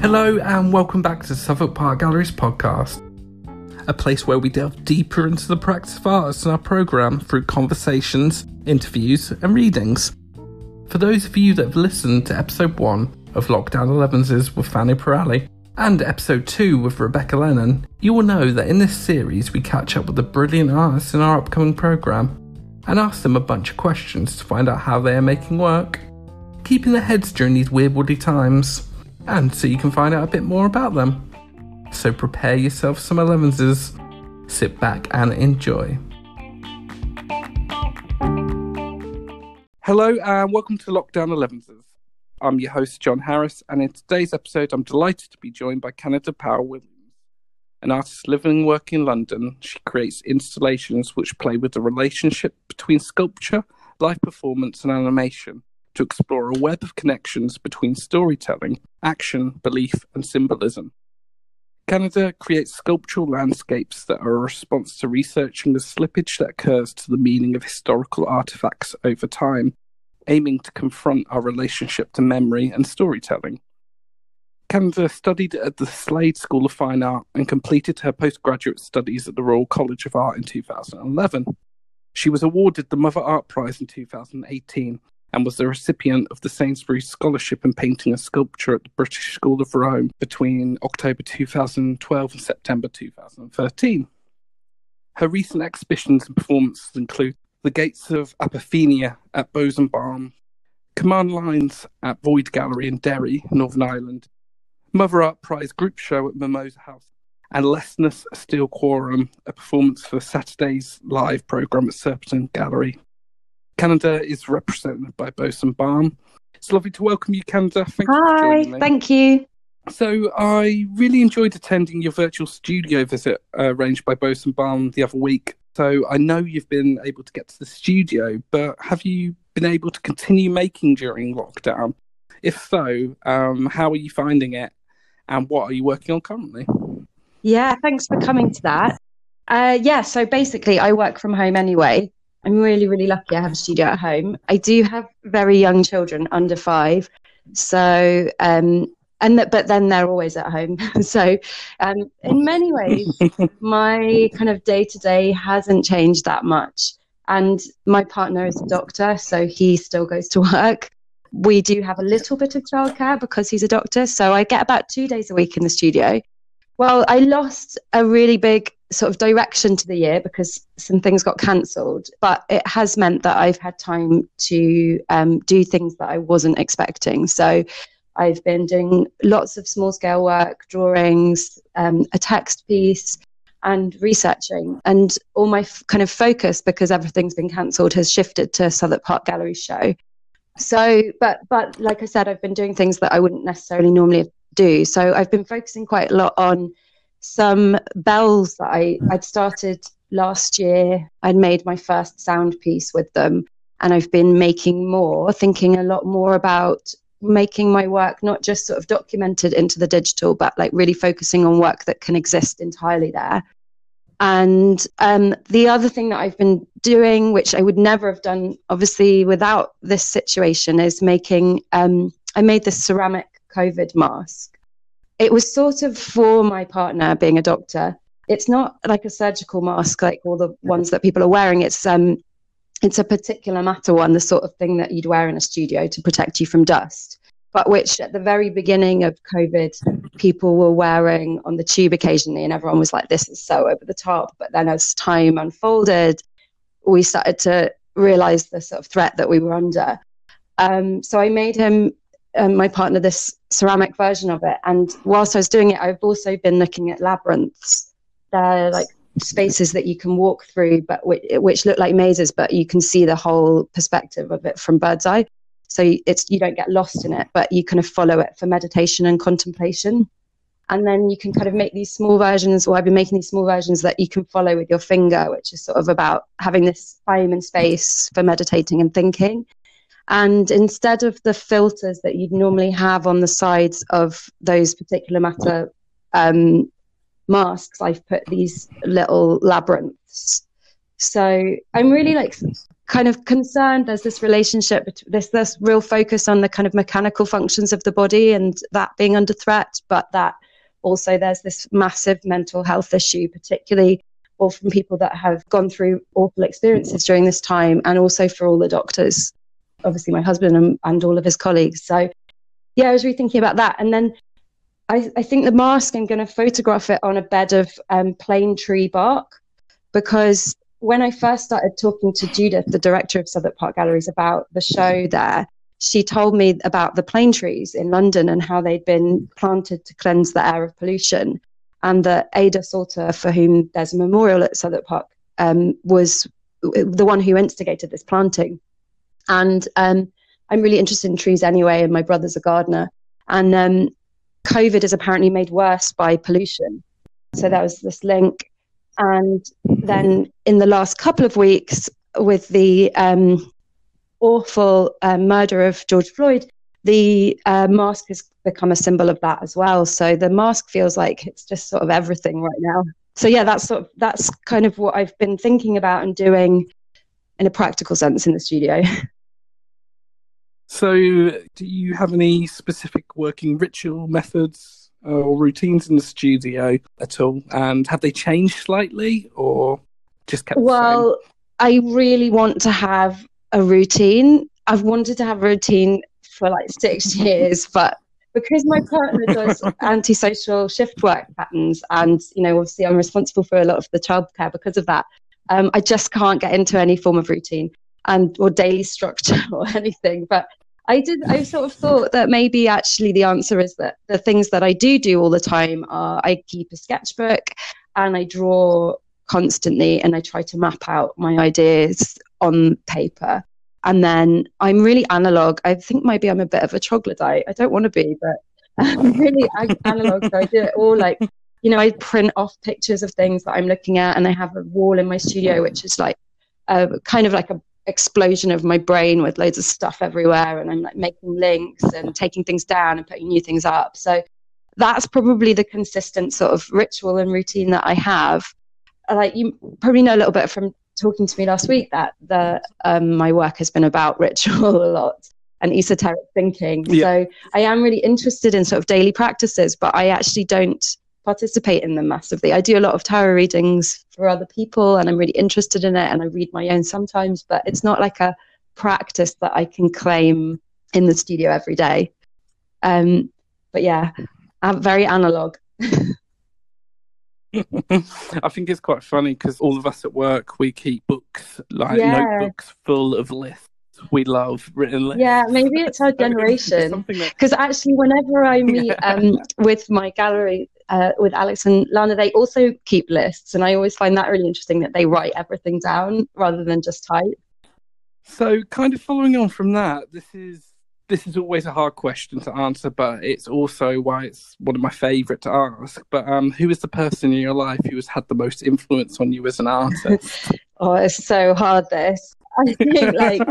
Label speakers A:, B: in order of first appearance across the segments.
A: Hello, and welcome back to Southwark Park Galleries podcast, a place where we delve deeper into the practice of arts in our programme through conversations, interviews, and readings. For those of you that have listened to episode 1 of Lockdown 11s with Fanny Pirelli and episode 2 with Rebecca Lennon, you will know that in this series we catch up with the brilliant artists in our upcoming programme and ask them a bunch of questions to find out how they are making work, keeping their heads during these weird woody times and so you can find out a bit more about them. So prepare yourself some 11s, sit back and enjoy. Hello and welcome to Lockdown 11s. I'm your host, John Harris, and in today's episode, I'm delighted to be joined by Candida Powell-Williams. An artist living and working in London, she creates installations which play with the relationship between sculpture, live performance, and animation to explore a web of connections between storytelling, action, belief, and symbolism. Candida creates sculptural landscapes that are a response to researching the slippage that occurs to the meaning of historical artifacts over time, aiming to confront our relationship to memory and storytelling. Candida studied at the Slade School of Fine Art and completed her postgraduate studies at the Royal College of Art in 2011. She was awarded the Mother Art Prize in 2018 and was the recipient of the Sainsbury Scholarship in Painting and Sculpture at the British School of Rome between October 2012 and September 2013. Her recent exhibitions and performances include The Gates of Apophenia at Baum, Command Lines at Void Gallery in Derry, Northern Ireland, Mother Art Prize Group Show at Mimosa House, and Lessness Steel Quorum, a performance for Saturday's live programme at Surbiton Gallery. Candida is represented by Bosse and Baum. It's lovely to welcome you, Candida.
B: Thank Hi, you thank you.
A: So I really enjoyed attending your virtual studio visit uh, arranged by Bosse and Baum the other week. So I know you've been able to get to the studio, but have you been able to continue making during lockdown? If so, um, how are you finding it, and what are you working on currently?
B: Yeah, thanks for coming to that. Uh, yeah, so basically, I work from home anyway, I'm really, really lucky I have a studio at home. I do have very young children under five. So, um, and that, but then they're always at home. so, um, in many ways, my kind of day to day hasn't changed that much. And my partner is a doctor, so he still goes to work. We do have a little bit of childcare because he's a doctor. So I get about two days a week in the studio. Well, I lost a really big sort of direction to the year because some things got cancelled, but it has meant that I've had time to um, do things that I wasn't expecting. So I've been doing lots of small scale work, drawings, um, a text piece, and researching. And all my f- kind of focus, because everything's been cancelled, has shifted to Southwark Park Gallery show. So, but but like I said, I've been doing things that I wouldn't necessarily normally do. So I've been focusing quite a lot on some bells that I, I'd started last year. I'd made my first sound piece with them, and I've been making more, thinking a lot more about making my work not just sort of documented into the digital, but like really focusing on work that can exist entirely there. And um, the other thing that I've been doing, which I would never have done, obviously, without this situation, is making. Um, I made this ceramic COVID mask. It was sort of for my partner being a doctor. It's not like a surgical mask like all the ones that people are wearing. It's um it's a particular matter one, the sort of thing that you'd wear in a studio to protect you from dust. But which at the very beginning of COVID, people were wearing on the tube occasionally, and everyone was like, this is so over the top. But then as time unfolded, we started to realize the sort of threat that we were under. Um, so I made him um, my partner this ceramic version of it. And whilst I was doing it, I've also been looking at labyrinths. They're like spaces that you can walk through, but which, which look like mazes, but you can see the whole perspective of it from bird's eye. So it's you don't get lost in it, but you kind of follow it for meditation and contemplation. And then you can kind of make these small versions, or I've been making these small versions that you can follow with your finger, which is sort of about having this time and space for meditating and thinking. And instead of the filters that you'd normally have on the sides of those particular matter um, masks, I've put these little labyrinths. So I'm really like kind of concerned there's this relationship this this real focus on the kind of mechanical functions of the body and that being under threat but that also there's this massive mental health issue particularly or from people that have gone through awful experiences during this time and also for all the doctors obviously my husband and, and all of his colleagues so yeah i was rethinking about that and then I, I think the mask, I'm going to photograph it on a bed of um, plane tree bark because when I first started talking to Judith, the director of Southwark Park Galleries, about the show there, she told me about the plane trees in London and how they'd been planted to cleanse the air of pollution. And that Ada Salter, for whom there's a memorial at Southwark Park, um, was the one who instigated this planting. And um, I'm really interested in trees anyway, and my brother's a gardener. And um, COVID is apparently made worse by pollution. So there was this link. And then in the last couple of weeks, with the um, awful uh, murder of George Floyd, the uh, mask has become a symbol of that as well. So the mask feels like it's just sort of everything right now. So yeah, that's sort of that's kind of what I've been thinking about and doing in a practical sense in the studio.
A: So, do you have any specific working ritual methods uh, or routines in the studio at all? And have they changed slightly or just kept
B: well, I really want to have a routine. I've wanted to have a routine for like six years, but because my partner does antisocial shift work patterns, and you know, obviously, I'm responsible for a lot of the childcare because of that. Um, I just can't get into any form of routine and or daily structure or anything. But I did. I sort of thought that maybe actually the answer is that the things that I do do all the time are I keep a sketchbook and I draw constantly and I try to map out my ideas on paper. And then I'm really analog. I think maybe I'm a bit of a troglodyte. I don't want to be, but I'm really analog. So I do it all like, you know, I print off pictures of things that I'm looking at, and I have a wall in my studio which is like a, kind of like a explosion of my brain with loads of stuff everywhere and I'm like making links and taking things down and putting new things up. So that's probably the consistent sort of ritual and routine that I have. Like you probably know a little bit from talking to me last week that the um, my work has been about ritual a lot and esoteric thinking. Yeah. So I am really interested in sort of daily practices, but I actually don't participate in them massively. I do a lot of tarot readings for other people and I'm really interested in it and I read my own sometimes, but it's not like a practice that I can claim in the studio every day. Um, but yeah, I'm very analog.
A: I think it's quite funny because all of us at work we keep books like yeah. notebooks full of lists we love written lists.
B: Yeah, maybe it's our generation. Because that... actually, whenever I meet yeah. um, with my gallery uh, with Alex and Lana, they also keep lists, and I always find that really interesting that they write everything down rather than just type.
A: So, kind of following on from that, this is this is always a hard question to answer, but it's also why it's one of my favourite to ask. But um, who is the person in your life who has had the most influence on you as an artist?
B: oh, it's so hard. This I think, like,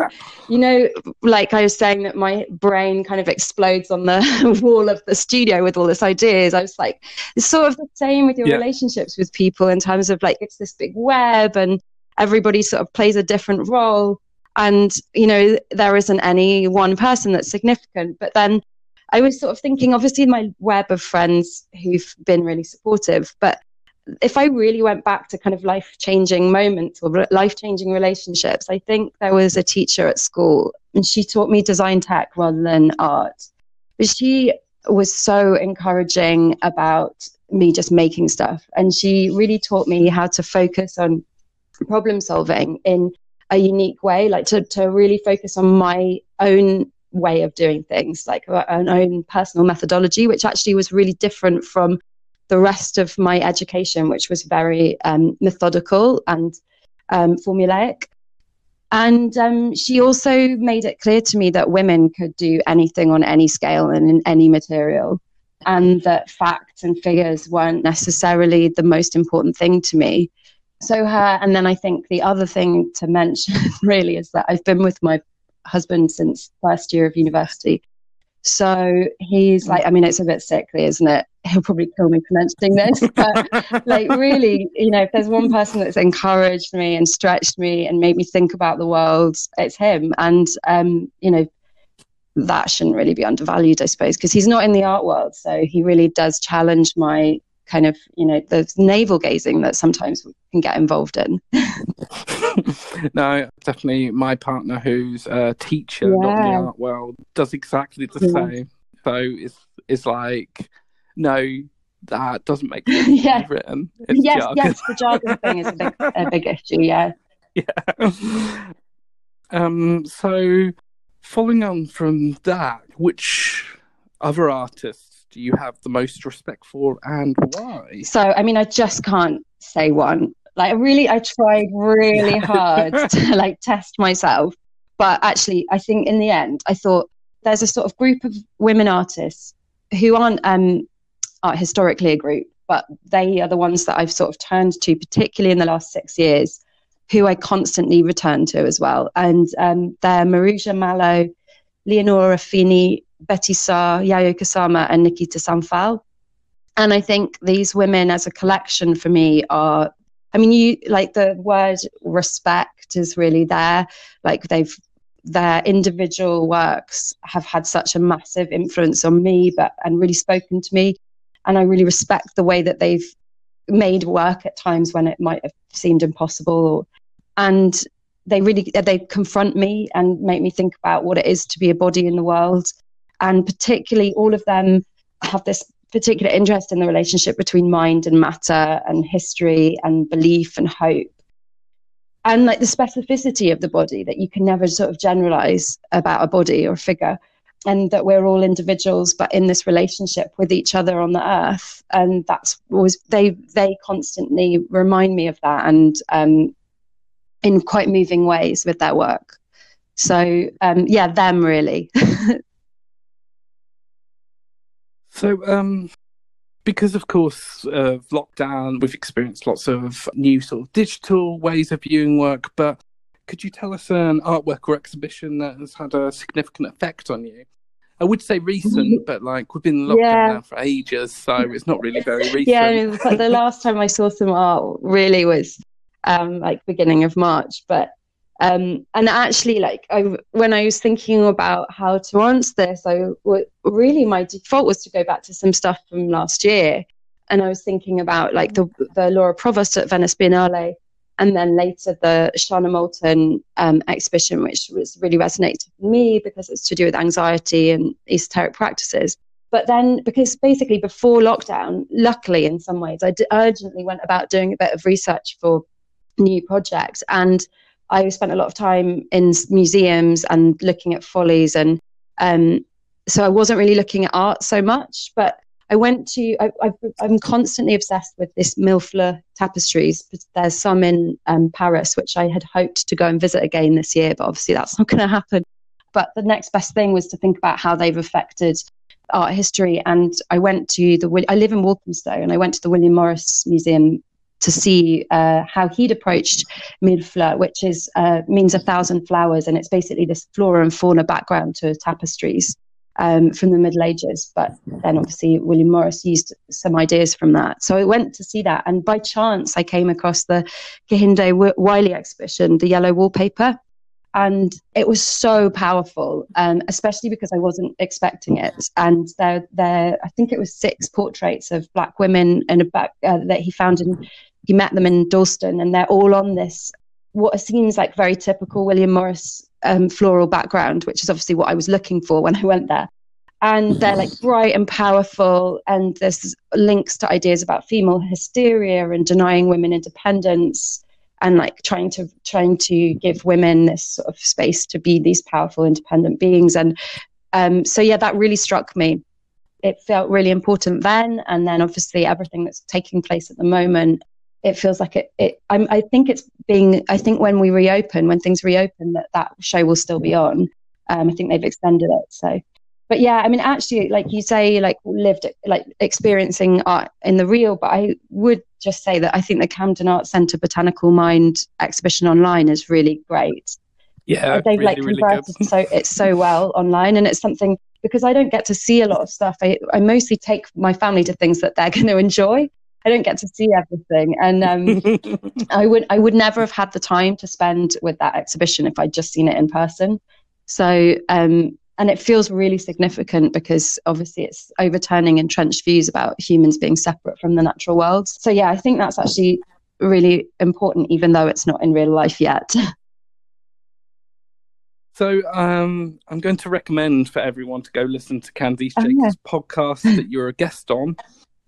B: you know, like I was saying that my brain kind of explodes on the wall of the studio with all this ideas. I was like, it's sort of the same with your yeah. relationships with people in terms of like, it's this big web and everybody sort of plays a different role. And, you know, there isn't any one person that's significant. But then I was sort of thinking, obviously, my web of friends who've been really supportive, but if I really went back to kind of life changing moments or life changing relationships, I think there was a teacher at school and she taught me design tech rather than art. But she was so encouraging about me just making stuff. And she really taught me how to focus on problem solving in a unique way, like to, to really focus on my own way of doing things, like uh, an own personal methodology, which actually was really different from the rest of my education, which was very um, methodical and um, formulaic. And um, she also made it clear to me that women could do anything on any scale and in any material, and that facts and figures weren't necessarily the most important thing to me. So, her, and then I think the other thing to mention really is that I've been with my husband since first year of university. So he's like, I mean, it's a bit sickly, isn't it? He'll probably kill me for mentioning this, but like, really, you know, if there's one person that's encouraged me and stretched me and made me think about the world, it's him. And, um, you know, that shouldn't really be undervalued, I suppose, because he's not in the art world. So he really does challenge my kind of, you know, the navel gazing that sometimes we can get involved in.
A: no, definitely my partner who's a teacher, yeah. not in the art world, does exactly the yeah. same. So it's, it's like, no, that doesn't make sense. yeah. Written.
B: It's yes, jargon. yes, the jargon thing is a big, a big issue, yeah.
A: Yeah. Um, so following on from that, which other artists do you have the most respect for and why?
B: So, I mean, I just can't say one. Like, really, I tried really hard to like test myself. But actually, I think in the end, I thought there's a sort of group of women artists who aren't um, art historically a group, but they are the ones that I've sort of turned to, particularly in the last six years, who I constantly return to as well. And um, they're Maruja Mallo, Leonora Fini, Betty Saar, Yayoi Kusama, and Niki de Saint Phalle. And I think these women as a collection for me are, I mean, you like the word respect is really there. Like they've, their individual works have had such a massive influence on me, but, and really spoken to me. And I really respect the way that they've made work at times when it might have seemed impossible and they really they confront me and make me think about what it is to be a body in the world and particularly all of them have this particular interest in the relationship between mind and matter and history and belief and hope and like the specificity of the body that you can never sort of generalize about a body or a figure and that we're all individuals but in this relationship with each other on the earth and that's was they they constantly remind me of that and um, in quite moving ways with their work. So um, yeah, them really.
A: so um, because of course of lockdown, we've experienced lots of new sort of digital ways of viewing work. But could you tell us an artwork or exhibition that has had a significant effect on you? I would say recent, but like we've been locked yeah. now for ages, so it's not really very recent.
B: Yeah, the last time I saw some art really was um, like beginning of March. But um, and actually, like I, when I was thinking about how to answer this, I really my default was to go back to some stuff from last year, and I was thinking about like the the Laure Prouvost at Venice Biennale, and then later the Shana Moulton um, exhibition, which was really resonated with me because it's to do with anxiety and esoteric practices. But then, because basically before lockdown, luckily in some ways, I urgently went about doing a bit of research for new projects. And I spent a lot of time in museums and looking at follies. And um, so I wasn't really looking at art so much, but I went to, I, am constantly obsessed with this Millefleurs tapestries. There's some in um, Paris, which I had hoped to go and visit again this year, but obviously that's not going to happen. But the next best thing was to think about how they've affected art history. And I went to the, I live in Walthamstow, and I went to the William Morris Museum to see uh, how he'd approached Millefleurs, which is uh, means a thousand flowers, and it's basically this flora and fauna background to tapestries um, from the Middle Ages. But then, obviously, William Morris used some ideas from that. So I went to see that, and by chance, I came across the Kehinde Wiley exhibition, the yellow wallpaper. And it was so powerful, um, especially because I wasn't expecting it. And there, there, I think it was six portraits of black women in a back uh, that he found in he met them in Dalston, and they're all on this what seems like very typical William Morris um, floral background, which is obviously what I was looking for when I went there. And they're like bright and powerful, and there's links to ideas about female hysteria and denying women independence, and like trying to trying to give women this sort of space to be these powerful, independent beings. And um, so, yeah, that really struck me. It felt really important then, and then obviously everything that's taking place at the moment it feels like it, it I'm, i think it's being i think when we reopen when things reopen that that show will still be on um, i think they've extended it so but yeah i mean actually like you say like lived like experiencing art in the real but i would just say that i think the camden art centre botanical mind exhibition online is really great
A: yeah
B: they've
A: really,
B: like
A: converted
B: really so it's so well online and it's something because I don't get to see a lot of stuff. I, I mostly take my family to things that they're going to enjoy. I don't get to see everything, and um, I would I would never have had the time to spend with that exhibition if I'd just seen it in person. So, um, and it feels really significant because obviously it's overturning entrenched views about humans being separate from the natural world. So, yeah, I think that's actually really important, even though it's not in real life yet.
A: So um, I'm going to recommend for everyone to go listen to Candice oh, Jacobs' yeah. podcast that you're a guest on,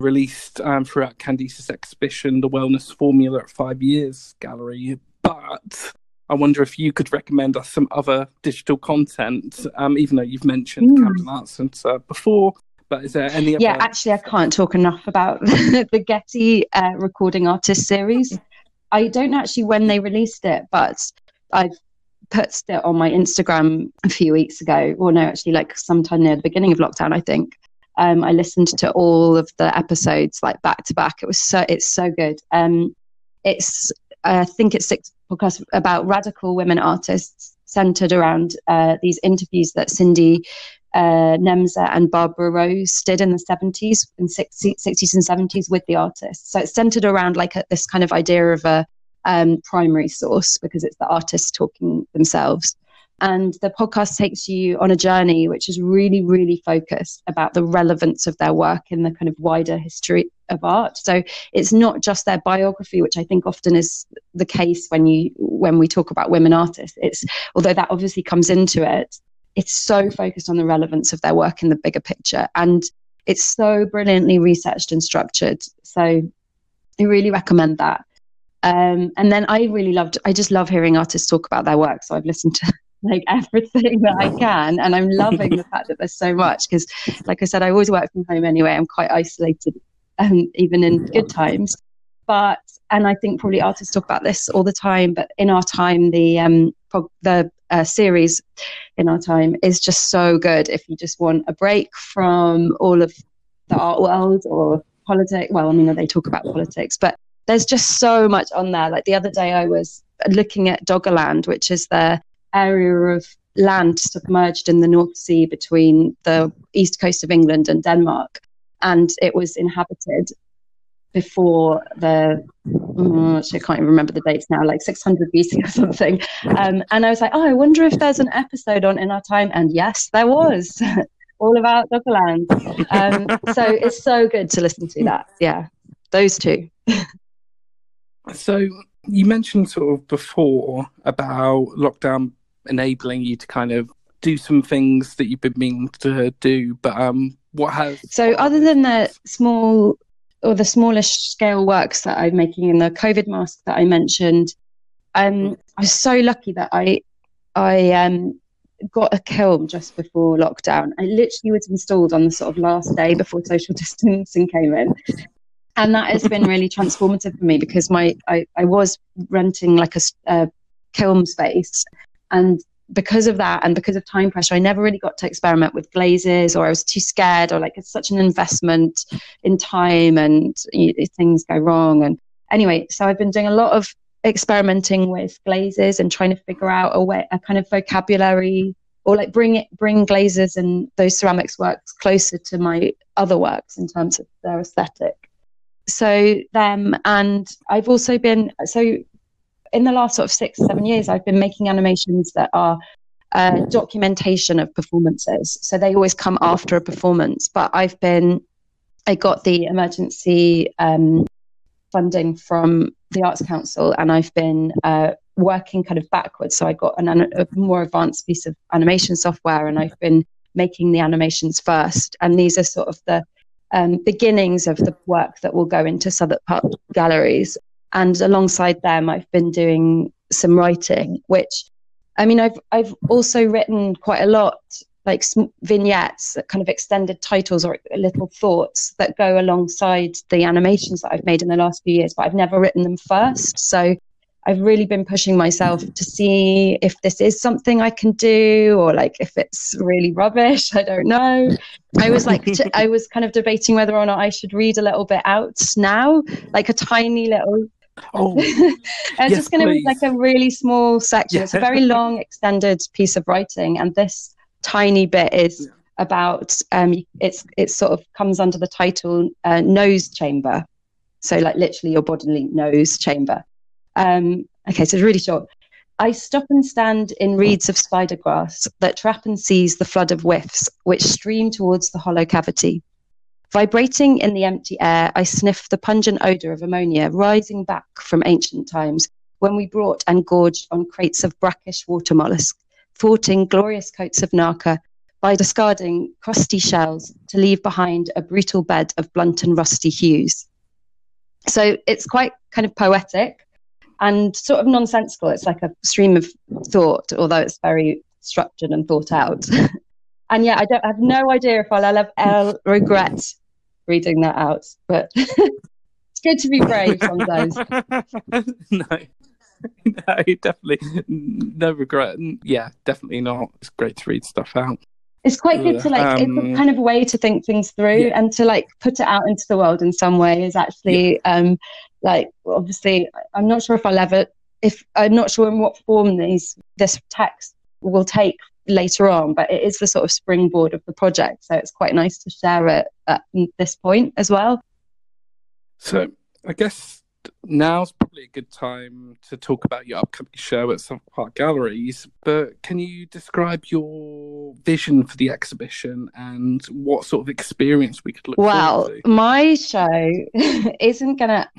A: released um, throughout Candice's exhibition, The Wellness Formula at Five Years Gallery. But I wonder if you could recommend us some other digital content, um, even though you've mentioned mm. Camden Arts Centre before. But is there any?
B: Yeah, actually, I can't talk enough about the Getty uh, Recording Artist series. I don't know actually when they released it, but I've put it on my Instagram a few weeks ago, or no, actually, like sometime near the beginning of lockdown, I think. Um, I listened to all of the episodes like back to back. It was so it's so good. Um, it's I think it's six podcasts about radical women artists centered around uh, these interviews that Cindy uh, Nemser and Barbara Rose did in the 70s and 60s, 60s and 70s with the artists. So it's centered around like a, this kind of idea of a um, primary source because it's the artists talking themselves. And the podcast takes you on a journey which is really, really focused about the relevance of their work in the kind of wider history of art. So it's not just their biography, which I think often is the case when you when we talk about women artists. It's although that obviously comes into it, it's so focused on the relevance of their work in the bigger picture. And it's so brilliantly researched and structured. So I really recommend that. Um, and then I really loved, I just love hearing artists talk about their work. So I've listened to like everything that I can. And I'm loving the fact that there's so much because, like I said, I always work from home anyway. I'm quite isolated, um, even in good times. But, and I think probably artists talk about this all the time, but in our time, the, um, the uh, series in our time is just so good if you just want a break from all of the art world or politics. Well, I mean, they talk about politics, but there's just so much on there. Like the other day, I was looking at Doggerland, which is the area of land submerged in the North Sea between the east coast of England and Denmark. And it was inhabited before the, oh, I can't even remember the dates now, like 600 BC or something. Um, and I was like, oh, I wonder if there's an episode on In Our Time. And yes, there was. All about Doggerland. Um, so it's so good to listen to that. Yeah, those two.
A: So you mentioned sort of before about lockdown enabling you to kind of do some things that you've been meaning to do, but um, what has
B: so other than the small or the smallish scale works that I'm making in the COVID mask that I mentioned, um, mm. I was so lucky that I I um got a kiln just before lockdown. I literally was installed on the sort of last day before social distancing came in and that has been really transformative for me because my I, I was renting like a, a kiln space and because of that and because of time pressure, I never really got to experiment with glazes or I was too scared or like it's such an investment in time and you, things go wrong. And anyway, so I've been doing a lot of experimenting with glazes and trying to figure out a way, a kind of vocabulary or like bring it, bring glazes and those ceramics works closer to my other works in terms of their aesthetic so them and i've also been so in the last sort of six seven years i've been making animations that are uh, documentation of performances. So they always come after a performance but i've been i got the emergency um, funding from the arts council and i've been uh, working kind of backwards. So i got an, a more advanced piece of animation software and i've been making the animations first. And these are sort of the um, beginnings of the work that will go into Southwark Park galleries. And alongside them, I've been doing some writing, which I mean, I've I've also written quite a lot, like vignettes, kind of extended titles or little thoughts that go alongside the animations that I've made in the last few years, but I've never written them first. So I've really been pushing myself to see if this is something I can do or like if it's really rubbish. I don't know. I was like, I was kind of debating whether or not I should read a little bit out now, like a tiny little.
A: Oh,
B: it's yes, just going to be like a really small section. Yeah. It's a very long, extended piece of writing, and this tiny bit is about um, it's it sort of comes under the title uh, nose chamber, so like literally your bodily nose chamber. Um, okay, so it's really short. I stop and stand in reeds of spider grass that trap and seize the flood of whiffs which stream towards the hollow cavity. Vibrating in the empty air, I sniff the pungent odour of ammonia rising back from ancient times when we brought and gorged on crates of brackish water mollusk, thwarting glorious coats of narca by discarding crusty shells to leave behind a brutal bed of blunt and rusty hues. So it's quite kind of poetic and sort of nonsensical. It's like a stream of thought, although it's very structured and thought out. and yeah, I don't I have no idea if I'll ever, ever regret reading that out, but it's good to be brave sometimes.
A: no. No, definitely no regret. Yeah, definitely not. It's great to read stuff out.
B: It's quite good to like um, it's a kind of a way to think things through yeah. and to like put it out into the world in some way is actually yeah. um like obviously I'm not sure if I'll ever if I'm not sure in what form these this text will take later on, but it is the sort of springboard of the project. So it's quite nice to share it at this point as well.
A: So I guess now's probably a good time to talk about your upcoming show at Southwark Park Galleries. But can you describe your vision for the exhibition and what sort of experience we could look for?
B: well,
A: forward to?
B: my show isn't going to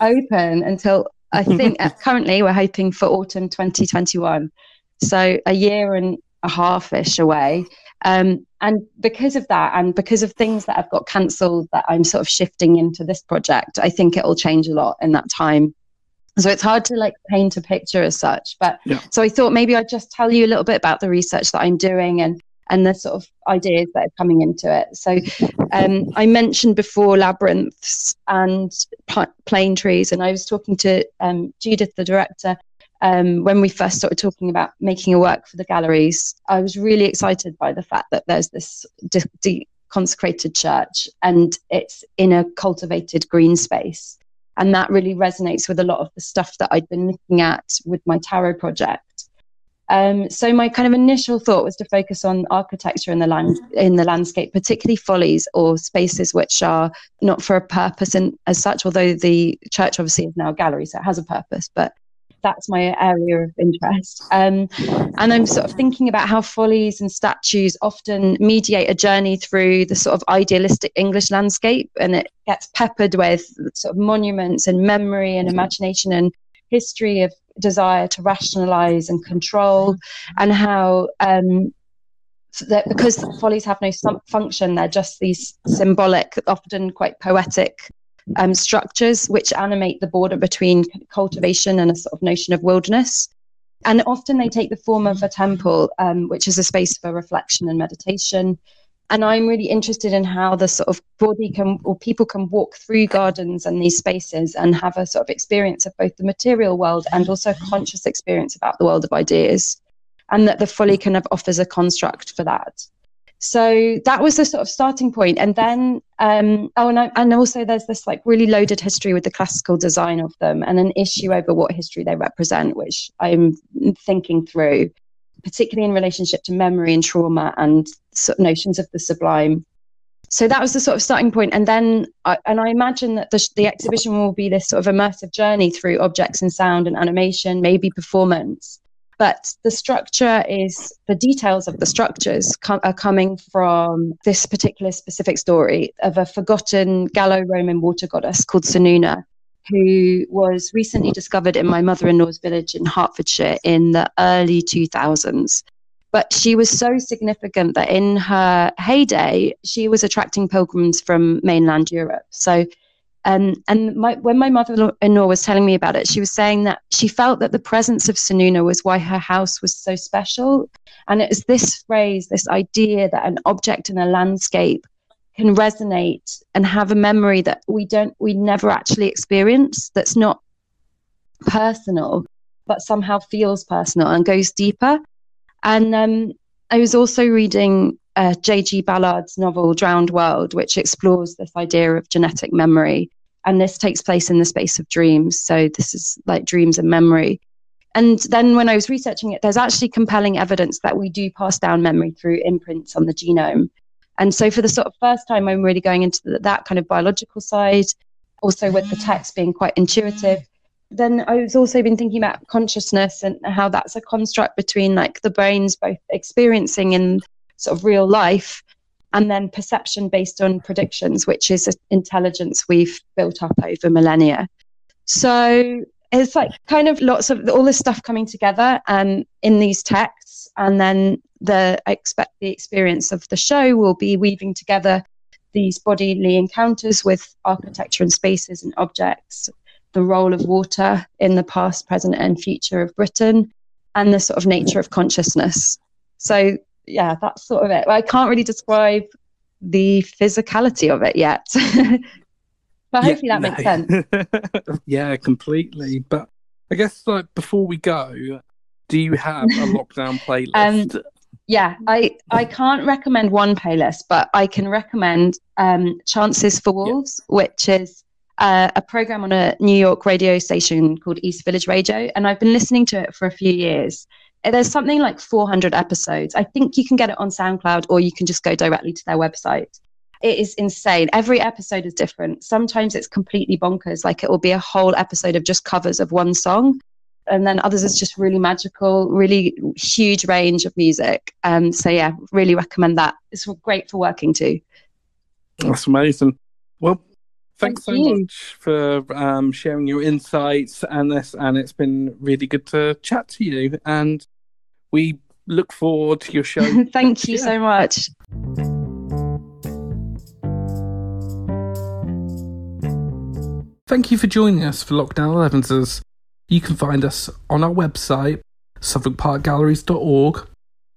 B: open until I think currently we're hoping for autumn 2021. So a year and a half ish away. Um, and because of that, and because of things that I've got cancelled that I'm sort of shifting into this project, I think it'll change a lot in that time. So it's hard to like paint a picture as such. But yeah. so I thought maybe I'd just tell you a little bit about the research that I'm doing and and the sort of ideas that are coming into it. So um, I mentioned before labyrinths and plane trees, and I was talking to um, Judith, the director, um, when we first started talking about making a work for the galleries, I was really excited by the fact that there's this de- consecrated church and it's in a cultivated green space. And that really resonates with a lot of the stuff that I'd been looking at with my tarot project. Um, so my kind of initial thought was to focus on architecture in the land in the landscape, particularly follies or spaces which are not for a purpose in, as such. Although the church obviously is now a gallery, so it has a purpose, but that's my area of interest. Um, and I'm sort of thinking about how follies and statues often mediate a journey through the sort of idealistic English landscape, and it gets peppered with sort of monuments and memory and imagination and history of desire to rationalize and control, and how um, that because follies have no function, they're just these symbolic, often quite poetic um, structures which animate the border between cultivation and a sort of notion of wilderness. And often they take the form of a temple, um, which is a space for reflection and meditation. And I'm really interested in how the sort of body can, or people can walk through gardens and these spaces and have a sort of experience of both the material world and also a conscious experience about the world of ideas. And that the folly kind of offers a construct for that. So that was the sort of starting. And then, um, oh, and, I, and also there's this like really loaded history with the classical design of them and an issue over what history they represent, which I'm thinking through, particularly in relationship to memory and trauma and sort of notions of the sublime. So that was the sort of starting. And then, I, and I imagine that the, the exhibition will be this sort of immersive journey through objects and sound and animation, maybe performance but the structure is the details of the structures com- are coming from this particular specific story of a forgotten Gallo-Roman water goddess called Senuna, who was recently discovered in my mother-in-law's village in Hertfordshire in the early 2000s. But she was so significant that in her heyday, she was attracting pilgrims from mainland Europe. So um, and my, when my mother-in-law was telling me about it, she was saying that she felt that the presence of Senuna was why her house was so special. And it was this phrase, this idea that an object in a landscape can resonate and have a memory that we don't, we never actually experience. That's not personal, but somehow feels personal and goes deeper. And um, I was also reading uh, J.G. Ballard's novel Drowned World, which explores this idea of genetic memory. And this takes place in the space of dreams. So this is like dreams and memory. And then when I was researching it, there's actually compelling evidence that we do pass down memory through imprints on the genome. And so, for the sort of first time, I'm really going into the, that kind of biological side, also with the text being quite intuitive. Then I've also been thinking about consciousness and how that's a construct between like the brains both experiencing in sort of real life and then perception based on predictions, which is intelligence we've built up over millennia. So it's like kind of lots of all this stuff coming together um, in these texts, and then the I expect the experience of the show will be weaving together these bodily encounters with architecture and spaces and objects, the role of water in the past, present, and future of Britain, and the sort of nature of consciousness. So yeah, that's sort of it. I can't really describe the physicality of it yet. but hopefully that no. makes sense.
A: yeah, completely. But I guess like before we go, do you have a lockdown playlist? Um,
B: yeah, I I can't recommend one playlist, but I can recommend um, Chances for Wolves, yeah. which is uh, a program on a New York radio station called East Village Radio, and I've been listening to it for a few years. There's something like 400 episodes. I think you can get it on SoundCloud or you can just go directly to their website. It is insane. Every episode is different. Sometimes it's completely bonkers, like it will be a whole episode of just covers of one song. And then others is just really magical, really huge range of music. Um, so yeah, really recommend that. It's great for working too.
A: That's amazing. Well, thanks Thank so you. much for um, sharing your insights and this. And it's been really good to chat to you. And we look forward to your show.
B: Thank you so much.
A: Thank you for joining us for Lockdown 11s. You can find us on our website, southwarkparkgalleries.org,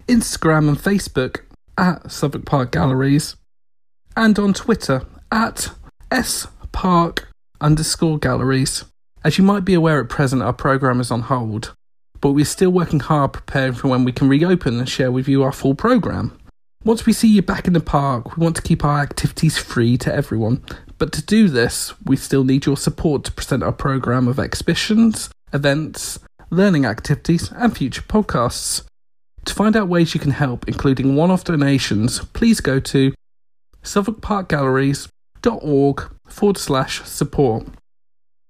A: Instagram and Facebook at Southwark Park Galleries, and on Twitter at spark underscore galleries. As you might be aware at present, our programme is on hold but we're still working hard preparing for when we can reopen and share with you our full programme. Once we see you back in the park, we want to keep our activities free to everyone. But to do this, we still need your support to present our programme of exhibitions, events, learning activities, and future podcasts. To find out ways you can help, including one off donations, please go to southwarkparkgalleries.org forward slash support.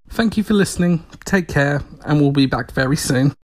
A: Thank you for listening, take care, and we'll be back very soon.